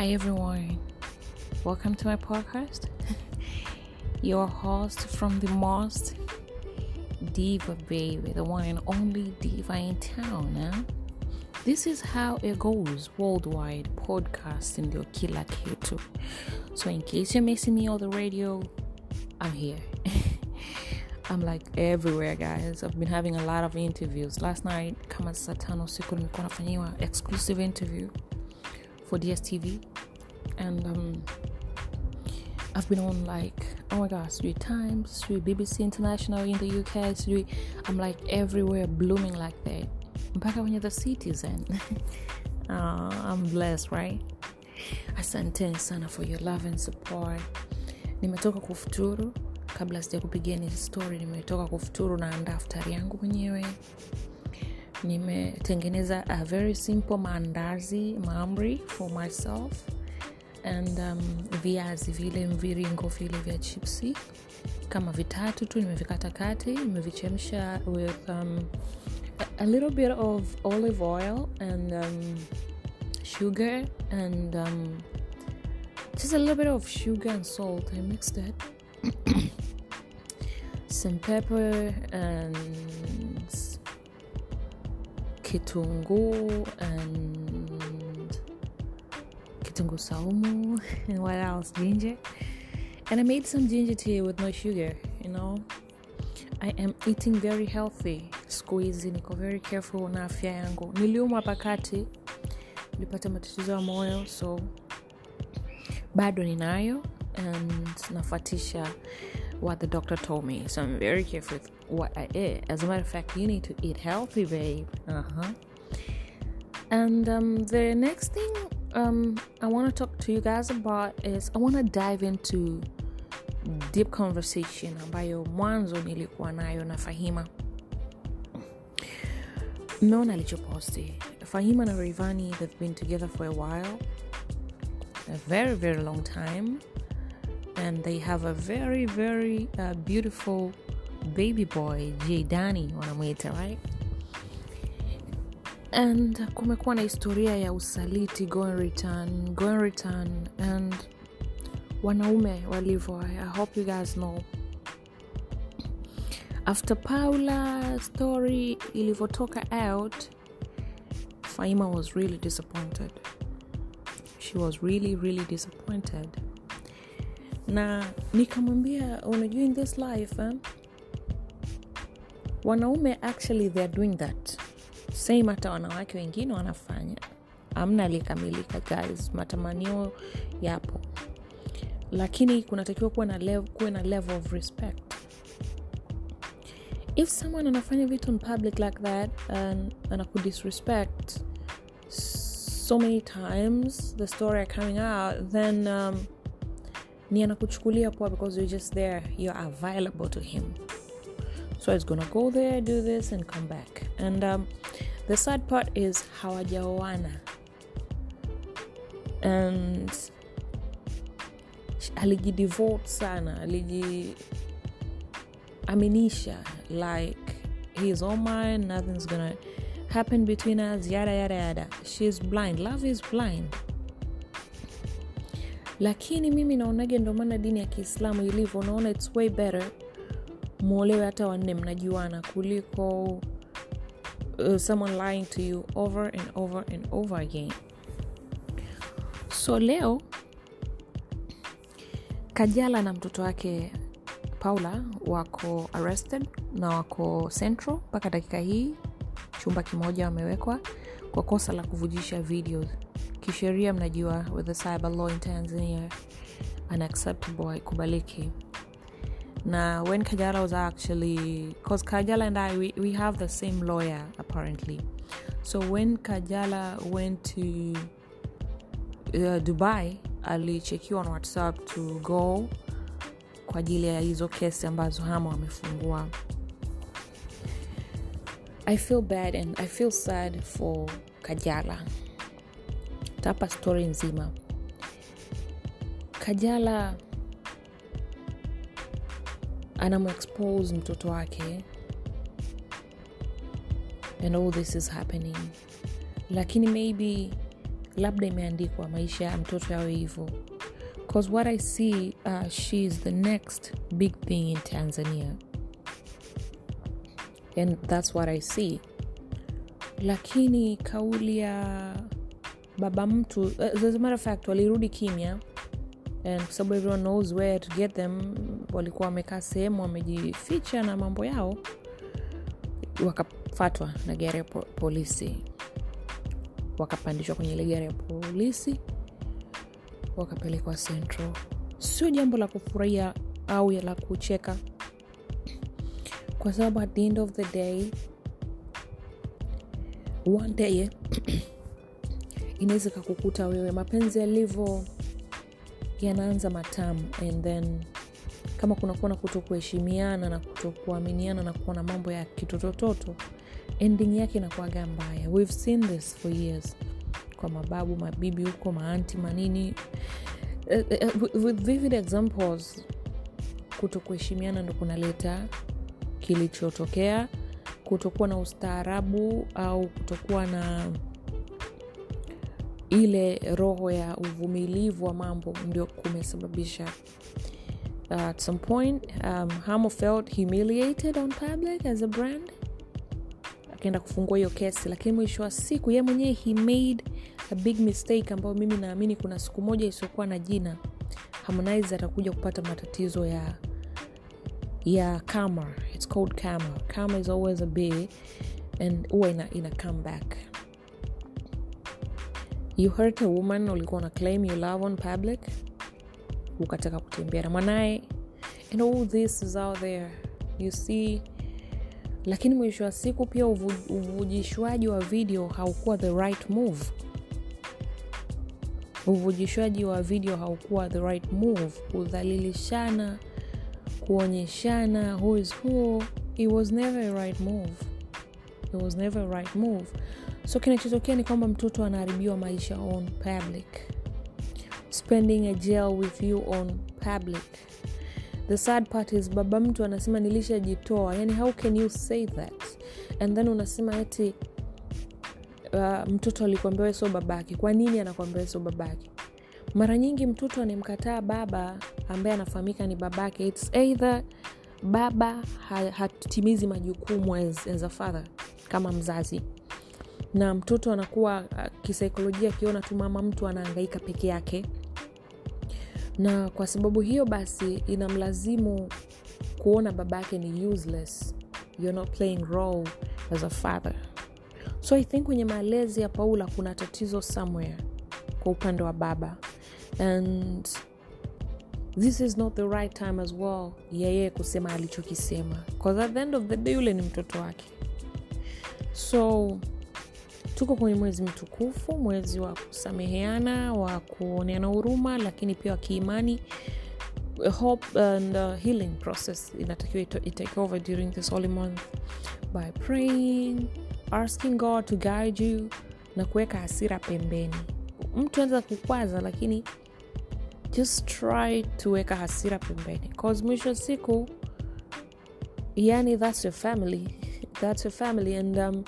Hi, everyone. Welcome to my podcast. Your host from the most diva baby, the one and only diva in town. This is how it goes worldwide podcast ndio kila kitu. So in case you're missing me on the radio, I'm here. I'm like everywhere guys. I've been having a lot of interviews. Last night kama saa tano usiku exclusive interview for DSTV and um, I've been on like oh my gosh, three times, three BBC International in the UK, three I'm like everywhere blooming like that. Mpaka kwenye the citizen. uh, I'm blessed, right? Asanteni sana for your love and support. Nimetoka kufuturu kabla sija kupigia ni story, nimetoka kufuturu na daftari yangu mwenyewe nimetengeneza a very simple maandazi maamri for myself and um, viazi vile mviringo vile vya chipsi. Kama vitatu tu nimevikatakati nimevichemsha with um, a, little bit of olive oil and um, sugar and um, just a little bit of sugar and salt. I mixed it. Some pepper and kitungu and kitunguu saumu and what else ginger and i made some ginger tea with no sugar you know i am eating very healthy siku hizi niko very careful na afya yangu niliumwa pakati nilipata matatizo ya moyo so bado ninayo and nafuatisha what the doctor told me. So I'm very careful with what I eat. As a matter of fact, you need to eat healthy, babe. Uh huh. And um, the next thing um, I want to talk to you guys about is I want to dive into deep conversation about ambayo mwanzo nilikuwa nayo na Fahima. Mmeona alichoposti. Fahima na Rayvanny, they've been together for a while. A very, very long time and they have a very very uh, beautiful baby boy Jadani wanamwita right and kumekuwa na historia ya usaliti go and return return and wanaume walivyo. I hope you guys know. After paula story ilivyotoka out faima was really disappointed. She was really really disappointed. Na nikamwambia unajua this life eh? wanaume actually theyare doing that same hata wanawake wengine wanafanya. Amna aliyekamilika guys. Matamanio yapo. Lakini kunatakiwa kuwe na level, kuwe na level of respect. If someone anafanya vitu in public like that and anakudisrespect so many times the story are coming out then um, ni anakuchukulia poa because you're just there. You're available to him. So it's gonna go there do this and come back. And um, the sad part is hawajaoana. And alijidevote sana alijiaminisha like he's all mine nothing's gonna happen between us yada yada yada. She's blind love is blind. Lakini mimi naonaga ndo maana dini ya kiislamu ilivyo unaona its way better mwolewe hata wanne mnajuana kuliko uh, someone lying to you over and over and over again. So leo kajala na mtoto wake paula wako arrested na wako central. Mpaka dakika hii chumba kimoja wamewekwa kwa kosa la kuvujisha video. Kisheria mnajua with the cyber law in tanzania unacceptable haikubaliki na when kajala was actually because kajala and i we, we have the same lawyer apparently. So when kajala went to uh, dubai alichekiwa on whatsapp to go kwa ajili ya hizo kesi ambazo hama wamefungua i feel bad and i feel sad for kajala. Tapa story nzima. Kajala anamexpose mtoto wake. And all this is happening. Lakini maybe labda imeandikwa maisha ya mtoto yawe hivyo. Because what i see uh, she is the next big thing in tanzania. And that's what i see. Lakini kauli ya baba mtu uh, as a matter of fact walirudi kimya and kwa everyone knows where to get them walikuwa wamekaa sehemu wamejificha na mambo yao wakafatwa na gari ya po- polisi. Wakapandishwa kwenye ile gari ya polisi wakapelekwa central. Sio jambo la kufurahia au la kucheka. Kwa sababu at the end of the day one day inaweza kakukuta wewe. Mapenzi yalivyo yanaanza matamu and then kama kunakuwa na kuto kuheshimiana na kuto kuaminiana na kuwa na mambo ya kitotototo ending yake inakuaga mbaya. We've seen this for years. Kwa mababu mabibi huko maanti manini. Uh, uh, with vivid examples kuto kuheshimiana ndo kunaleta kilichotokea. Kutokuwa na ustaarabu au kutokuwa na ile roho ya uvumilivu wa mambo ndio kumesababisha uh, at some point um, hamo felt humiliated on public as a brand. Akaenda kufungua hiyo kesi lakini mwisho wa siku ye mwenyewe he made a big mistake ambayo mimi naamini kuna siku moja isiyokuwa na jina harmonize atakuja kupata matatizo ya ya kama it's called kama kama is always a bay and huwa ina, ina come back you hurt a woman ulikuwa na claim you love on public ukataka kutembea na mwanaye and all this is out there. You see lakini mwisho wa siku pia uvujishwaji wa video haukuwa the right move. Uvujishwaji wa video haukuwa the right move. Kudhalilishana kuonyeshana who is who it was never a right move. It was never a right move so kinachotokea ni kwamba mtoto anaharibiwa maisha on public. Spending a jail with you on public. The sad part is baba mtu anasema nilishajitoa. Yani how can you say that? And then unasema eti uh, mtoto alikuambia we babake. Kwa nini anakuambia we sio babake? Mara nyingi mtoto anayemkataa baba ambaye anafahamika ni babake its either baba hatimizi majukumu as, as a father kama mzazi na mtoto anakuwa uh, kisaikolojia akiona tu mama mtu anaangaika peke yake. Na kwa sababu hiyo basi inamlazimu kuona baba yake ni useless. You're not playing role as a father. So i think kwenye malezi ya paula kuna tatizo somewhere kwa upande wa baba. And this is not the right time as well yeye kusema alichokisema. Bcause at the end of the day yule ni mtoto wake. So tuko kwenye mwezi mtukufu mwezi wa kusameheana wa kuoneana huruma lakini pia wa kiimani. Hope and uh, healing process inatakiwa itake over during this holy month. By praying asking god to guide you na kuweka hasira pembeni. Mtu anaweza kukwaza lakini just try to weka hasira pembeni. Cause mwisho siku yani that's your family. That's your family and um,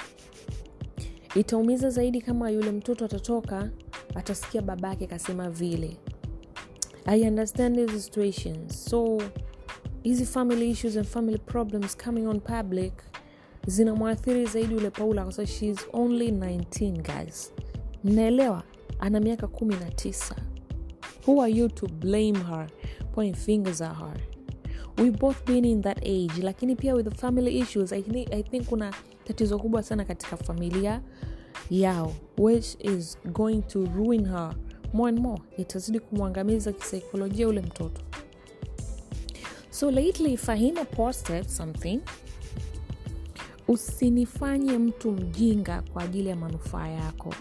itaumiza zaidi kama yule mtoto atatoka atasikia babake kasema vile. I understand these situations. So hizi family issues and family problems coming on public zinamwathiri zaidi yule paula kwa sababu shes only 19 guys. Mnaelewa? Ana miaka 19 who are you to blame her? Point fingers at her. We both been in that age lakini pia with the family issues I think, i think kuna tatizo kubwa sana katika familia yao which is going to ruin her. More and more itazidi kumwangamiza kisaikolojia ule mtoto. So lately fahima posted something. Usinifanye mtu mjinga kwa ajili ya manufaa yako.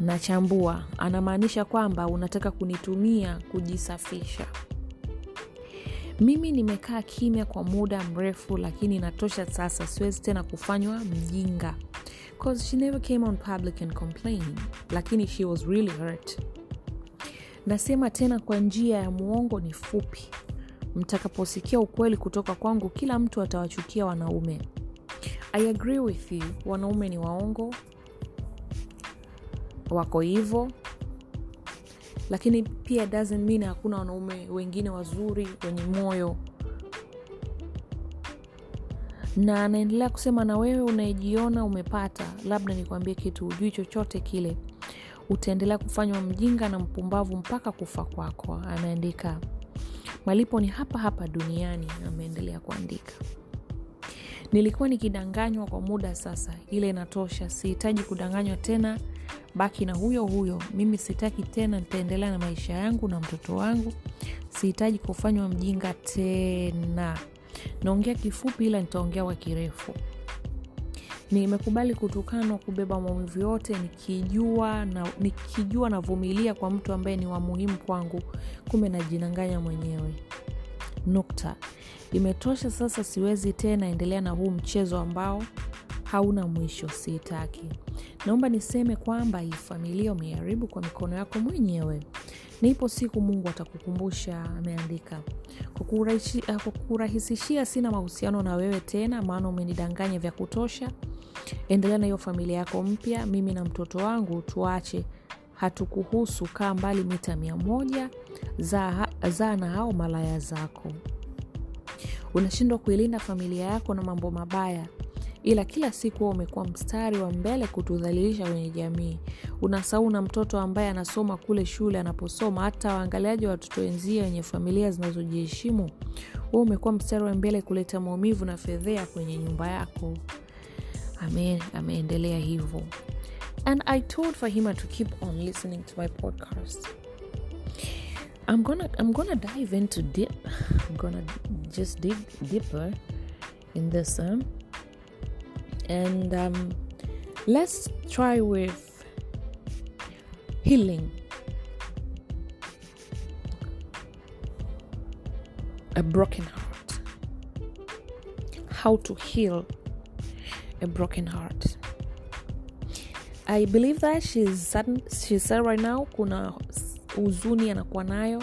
Nachambua anamaanisha kwamba unataka kunitumia kujisafisha mimi nimekaa kimya kwa muda mrefu lakini inatosha sasa siwezi tena kufanywa mjinga. Cause she never came on public and complained lakini she was really hurt nasema tena kwa njia ya muongo ni fupi. Mtakaposikia ukweli kutoka kwangu kila mtu atawachukia wanaume. I agree with you wanaume ni waongo wako hivyo lakini pia doesn't mean hakuna wanaume wengine wazuri wenye moyo. Na anaendelea kusema na wewe unayejiona umepata labda nikwambie kitu hujui chochote kile. Utaendelea kufanywa mjinga na mpumbavu mpaka kufa kwako anaandika malipo ni hapa hapa duniani ameendelea kuandika. Nilikuwa nikidanganywa kwa muda sasa ile inatosha. Sihitaji kudanganywa tena baki na huyo huyo. Mimi sitaki tena nitaendelea na maisha yangu na mtoto wangu. Sihitaji kufanywa mjinga tena. Naongea kifupi ila nitaongea kwa kirefu. Nimekubali kutukanwa kubeba maumivu yote nikijua na navumilia kwa mtu ambaye ni wa muhimu kwangu. Kumbe najinanganya mwenyewe. Nukta. Imetosha sasa siwezi tena endelea na huu mchezo ambao hauna mwisho siitaki naomba niseme kwamba hii familia umeiharibu kwa mikono yako mwenyewe. Na ipo siku mungu atakukumbusha ameandika. Kwa kurahisishia sina mahusiano na wewe tena maana umenidanganya vya kutosha. Endelea na hiyo familia yako mpya mimi na mtoto wangu tuache. Hatukuhusu kaa mbali mita mia moja zaa, zaa na hao malaya zako. Unashindwa kuilinda familia yako na mambo mabaya ila kila siku huwa umekuwa mstari wa mbele kutudhalilisha kwenye jamii. Unasahau na mtoto ambaye anasoma kule shule anaposoma hata waangaliaji wa watoto wenzie wenye familia zinazojiheshimu. Huwa umekuwa mstari wa mbele kuleta maumivu na fedhea kwenye nyumba yako. Ame, ameendelea hivyo. And i told fahima to keep on listening to my podcast. I'm gonna, I'm gonna dive into deep i'm gonna just dig deeper in this um, and um, let's try with healing. A broken heart. How to heal a broken heart. I believe that she's, she's said right now. Kuna huzuni anakuwa nayo.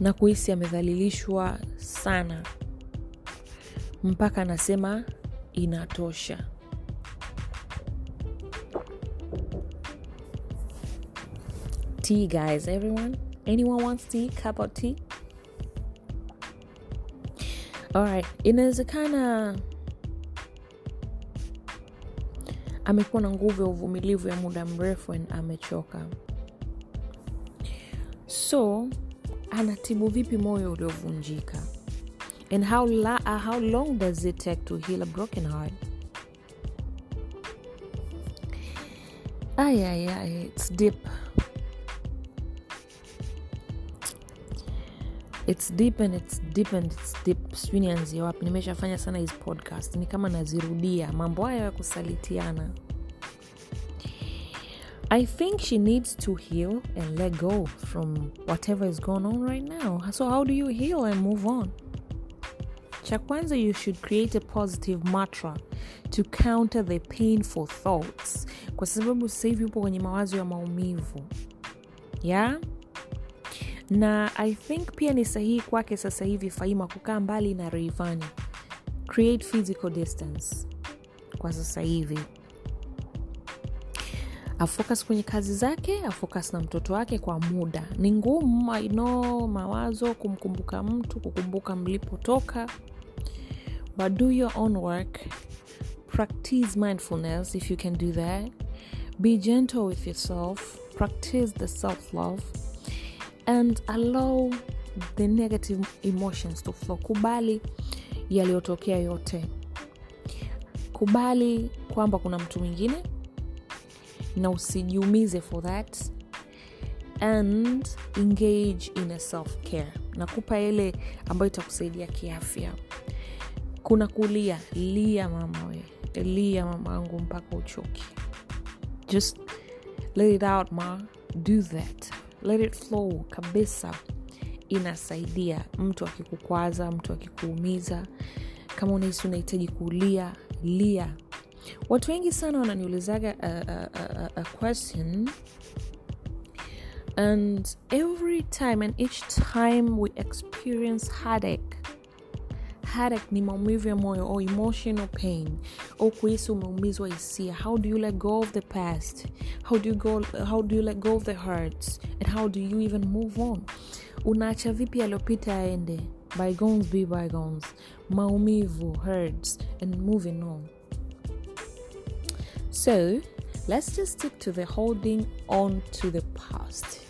Na kuhisi amedhalilishwa sana. Mpaka anasema inatosha. Tea guys everyone. Anyone wants tea? Cup of tea? Alright inawezekana amekuwa na nguvu ya uvumilivu ya muda mrefu amechoka. So anatibu vipi moyo uliovunjika and how, la- uh, how long does it take to heal a broken heart? Ay, ay, ay, it's deep. It's deep and it's deep and it's deep. Sijui nianzie wapi nimeshafanya sana hizi podcast. Ni kama nazirudia mambo hayo ya kusalitiana. I think she needs to heal and let go from whatever is going on right now. So how do you heal and move on cha kwanza you should create a positive mantra to counter the painful thoughts. Kwa sababu sasa hivi upo kwenye mawazo ya maumivu. Yeah? na i think pia ni sahihi kwake sasa hivi faima kukaa mbali na reivani create physical distance kwa sasa hivi. Afocus kwenye kazi zake afocus na mtoto wake kwa muda. Ni ngumu I mawazo kumkumbuka mtu kukumbuka mlipotoka but do your own work. Practice mindfulness if you can do that. Be gentle with yourself. Practice the self-love. And allow the negative emotions to flow. Kubali yaliyotokea yote. Kubali kwamba kuna mtu mwingine. Na usijiumize for that. And engage in a self care nakupa ile ambayo itakusaidia kiafya kuna kulia. Lia mama we. Lia mama angu mpaka uchoki just let it out ma. Do that. Let it flow kabisa. Inasaidia. Mtu akikukwaza mtu akikuumiza. Kama unahisi unahitaji kulia lia. Watu wengi sana wananiulizaga a, a, a, a question. And every time and each time we experience headache headache ni maumivu ya moyo or emotional pain au kuhisi umeumizwa hisia. How do you let go of the past? How do you, go, how do you let go of the hurts? And how do you even move on? Unaacha vipi yaliyopita yaende? Bygones be bygones maumivu hurts and moving on. So let's just stick to the holding on to the past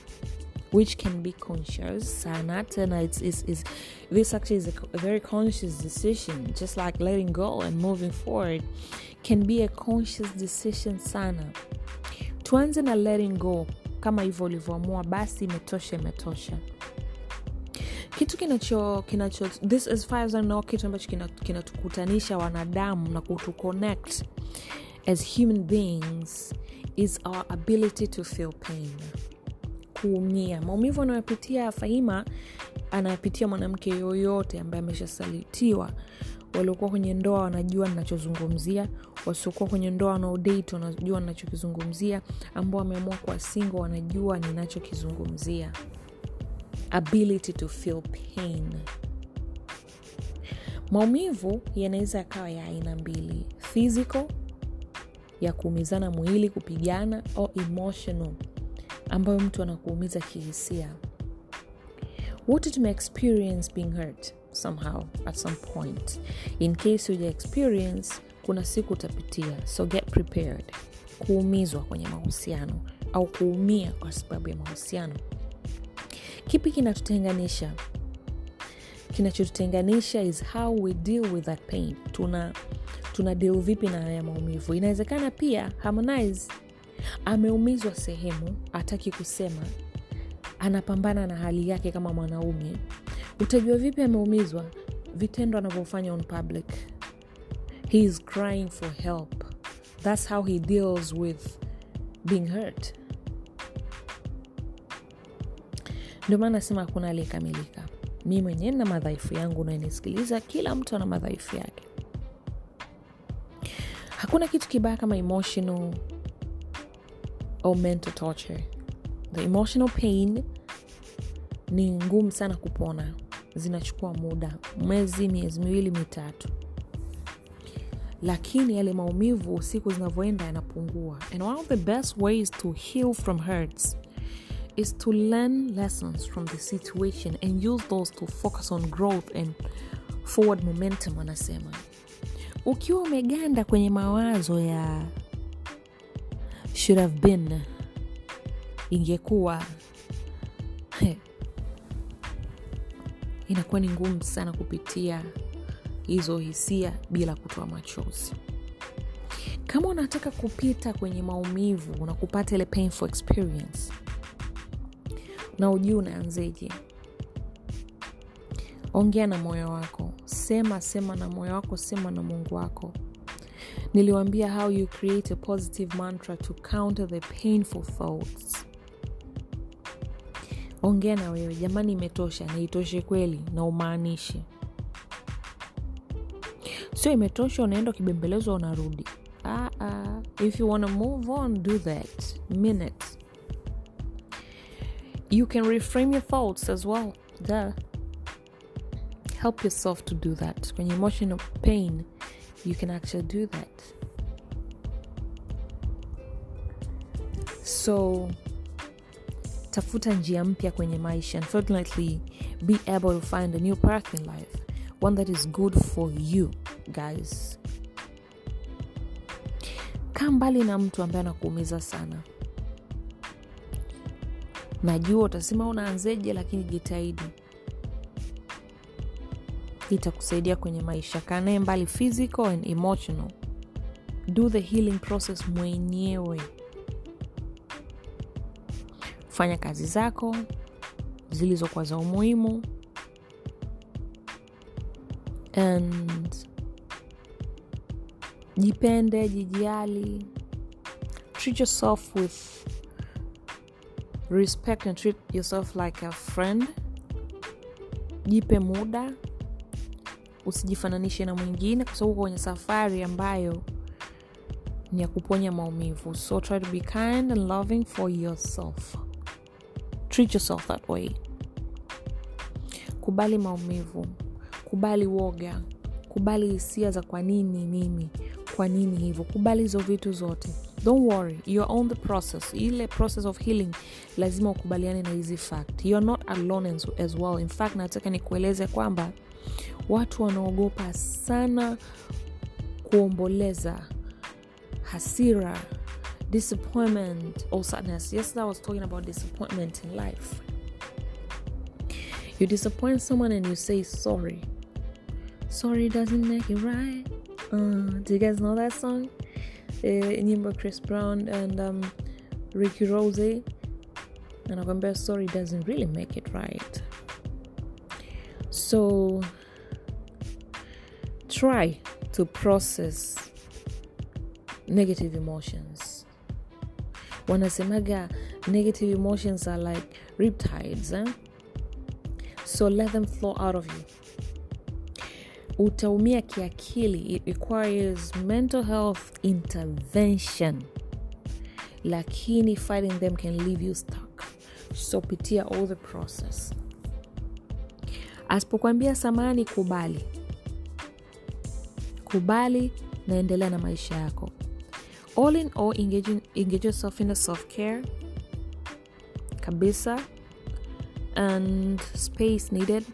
which can be conscious sana tena it's, it's, it's, this actually is a, very conscious decision just like letting go and moving forward can be a conscious decision sana. Tuanze na letting go kama hivyo ulivyoamua basi imetosha imetosha. Kitu kinacho kinacho this as far kitu ambacho kinatukutanisha kina wanadamu na kutuconnect as human beings is our ability to feel pain kuumia. Maumivu anayopitia fahima anayapitia mwanamke yoyote ambaye ameshasalitiwa. Waliokuwa kwenye ndoa wanajua ninachozungumzia. Wasiokuwa kwenye ndoa wanaodate wanajua ninachokizungumzia. Ambao wameamua kuwa singo wanajua ninachokizungumzia. Ability to feel pain. Maumivu yanaweza yakawa ya aina mbili. Physical ya kuumizana mwili kupigana au emotional ambayo mtu anakuumiza kihisia. Wote tume experience being hurt somehow at some point? In case uja experience kuna siku utapitia. So get prepared. Kuumizwa kwenye mahusiano au kuumia kwa sababu ya mahusiano. Kipi kinatutenganisha kinachotutenganisha is how we deal with that pain. Tuna tuna deal vipi na haya maumivu? Inawezekana pia harmonize ameumizwa sehemu ataki kusema anapambana na hali yake kama mwanaume. Utajua vipi ameumizwa? Vitendo anavyofanya on public. He is crying for help. Thats how he deals with being hurt. Ndio maana nasema hakuna aliyekamilika. Mi mwenyewe na madhaifu yangu unanisikiliza kila mtu ana madhaifu yake. Hakuna kitu kibaya kama emotional or mental torture the emotional pain ni ngumu sana kupona. Zinachukua muda. Mwezi miezi miwili mitatu. Lakini yale maumivu siku zinavyoenda yanapungua. And one of the best ways to heal from hurts is to learn lessons from the situation and use those to focus on growth and forward momentum anasema. Ukiwa umeganda kwenye mawazo ya should have been ingekuwa inakuwa ni ngumu sana kupitia hizo hisia bila kutoa machozi. Kama unataka kupita kwenye maumivu na kupata ile painful experience na ujui unaanzeje ongea na moyo wako. Sema sema na moyo wako sema na mungu wako. Niliwambia how you create a positive mantra to counter the painful thoughts ongea na wewe jamani imetosha na itoshe kweli na umaanishe sio imetosha unaenda ukibembelezwa unarudi. Ah, ah. if you wanna move on do that. Minute. You can reframe your thoughts as well. Duh. help yourself to do that. Kwenye emotional pain you can actually do that. So tafuta njia mpya kwenye maisha. Unfortunately be able to find a new path in life. One that is good for you guys. Kaa mbali na mtu ambaye anakuumiza sana. Najua utasema unaanzeje lakini jitahidi. Itakusaidia kwenye maisha. Kaa mbali physical and emotional. Do the healing process mwenyewe fanya kazi zako zilizokuwa za umuhimu. And jipende jijiali. Treat yourself with respect and treat yourself like a friend. Jipe muda. Usijifananishe na mwingine kwa sababu kwenye safari ambayo ni ya kuponya maumivu. So try to be kind and loving for yourself treat yourself that way. Kubali maumivu. Kubali woga. Kubali hisia za kwa nini mimi? Kwa nini hivyo? Kubali hizo vitu zote. Don't worry. You're on the process. Ile process of healing lazima ukubaliane na hizi fact. You're not alone as well. In fact nataka nikueleze kwamba watu wanaogopa sana kuomboleza hasira disappointment or sadness. Yesterday i was talking about disappointment in life. You disappoint someone and you say sorry. Sorry doesn't make it right. Uh, do you guys know that song? Uh, chris brown and um, ricky rose. Anakwambia sorry doesn't really make it right. So try to process negative emotions wanasemaga negative emotions are like riptides eh? so let them flow out of you. Utaumia kiakili it requires mental health intervention. Lakini fighting them can leave you stuck. So pitia all the process. Asipokuambia samani kubali. Kubali naendelea na maisha yako all in all engage, engage yourself in a self care kabisa and space needed.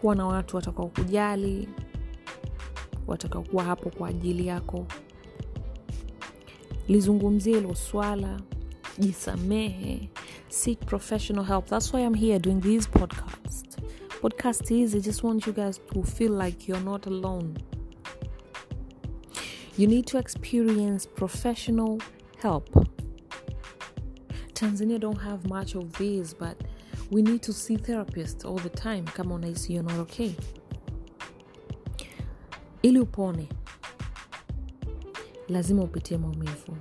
Kuwa na watu watakao kujali watakao kuwa hapo kwa ajili yako. Lizungumzie hilo swala jisamehe seek professional help. That's why i'm here doing these podcasts. Podcast hizi i just want you guys to feel like you're not alone you need to experience professional help. Tanzania don't have much of this, but we need to see therapists all the time. Kama unahisi you're not okay. Ili upone lazima upitie maumivu.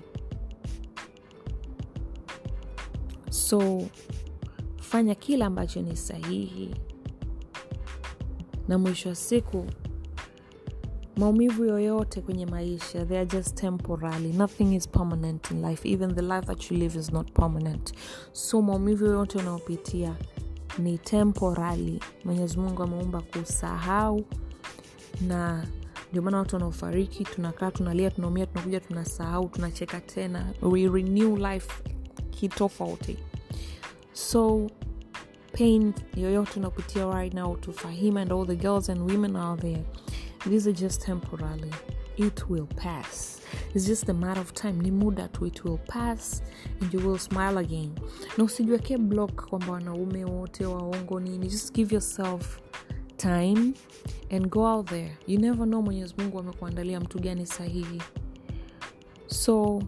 So fanya kila ambacho ni sahihi. Na mwisho wa siku maumivu yoyote kwenye maisha they are just temporary. Nothing is permanent in life. Even the life that you live is not permanent. So maumivu yoyote unayopitia ni temporary. Mwenyezi mungu ameumba kusahau. Na ndio maana watu wanaofariki tunakaa tunalia tunaumia tunakuja tunasahau tunacheka tena. We renew life kitofauti. So pain yoyote unapitia right now to fahima and all the girls and women are there these are just temporarily it will pass. It's just a matter of time. Ni muda tu it will pass and you will smile again. Na usijiwekee block kwamba wanaume wote waongo nini. Just give yourself time and go out there. You never know mwenyezi mungu amekuandalia mtu gani sahihi. So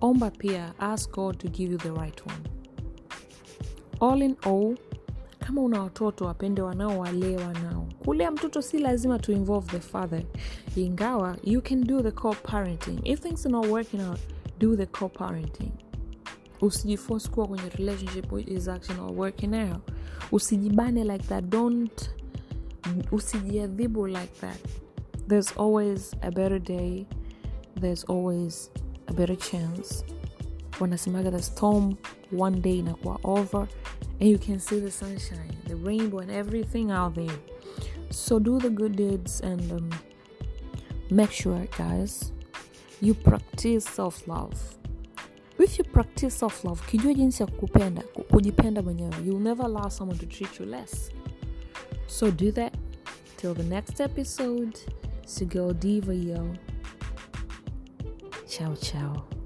omba pia. Ask god to give you the right one. All in all kama una watoto wapende wanao walee wanao. Kulea mtoto si lazima to involve the father. Ingawa you can do the co-parenting. If things are not working out do the co-parenting. Usijiforce kuwa kwenye relationship is actually not working out. Usijibane like that. Don't usijiadhibu like that. There's always a better day. There's always a better chance. Wanasemaga the storm one day inakuwa over and you can see the sunshine the rainbow and everything out there. So do the good deeds and um, make sure guys you practice self-love. If you practice self-love kijua jinsi ya kukupenda kujipenda mwenyewe. You'll never allow someone to treat you less. So do that till the next episode. So go diva yo. Ciao ciao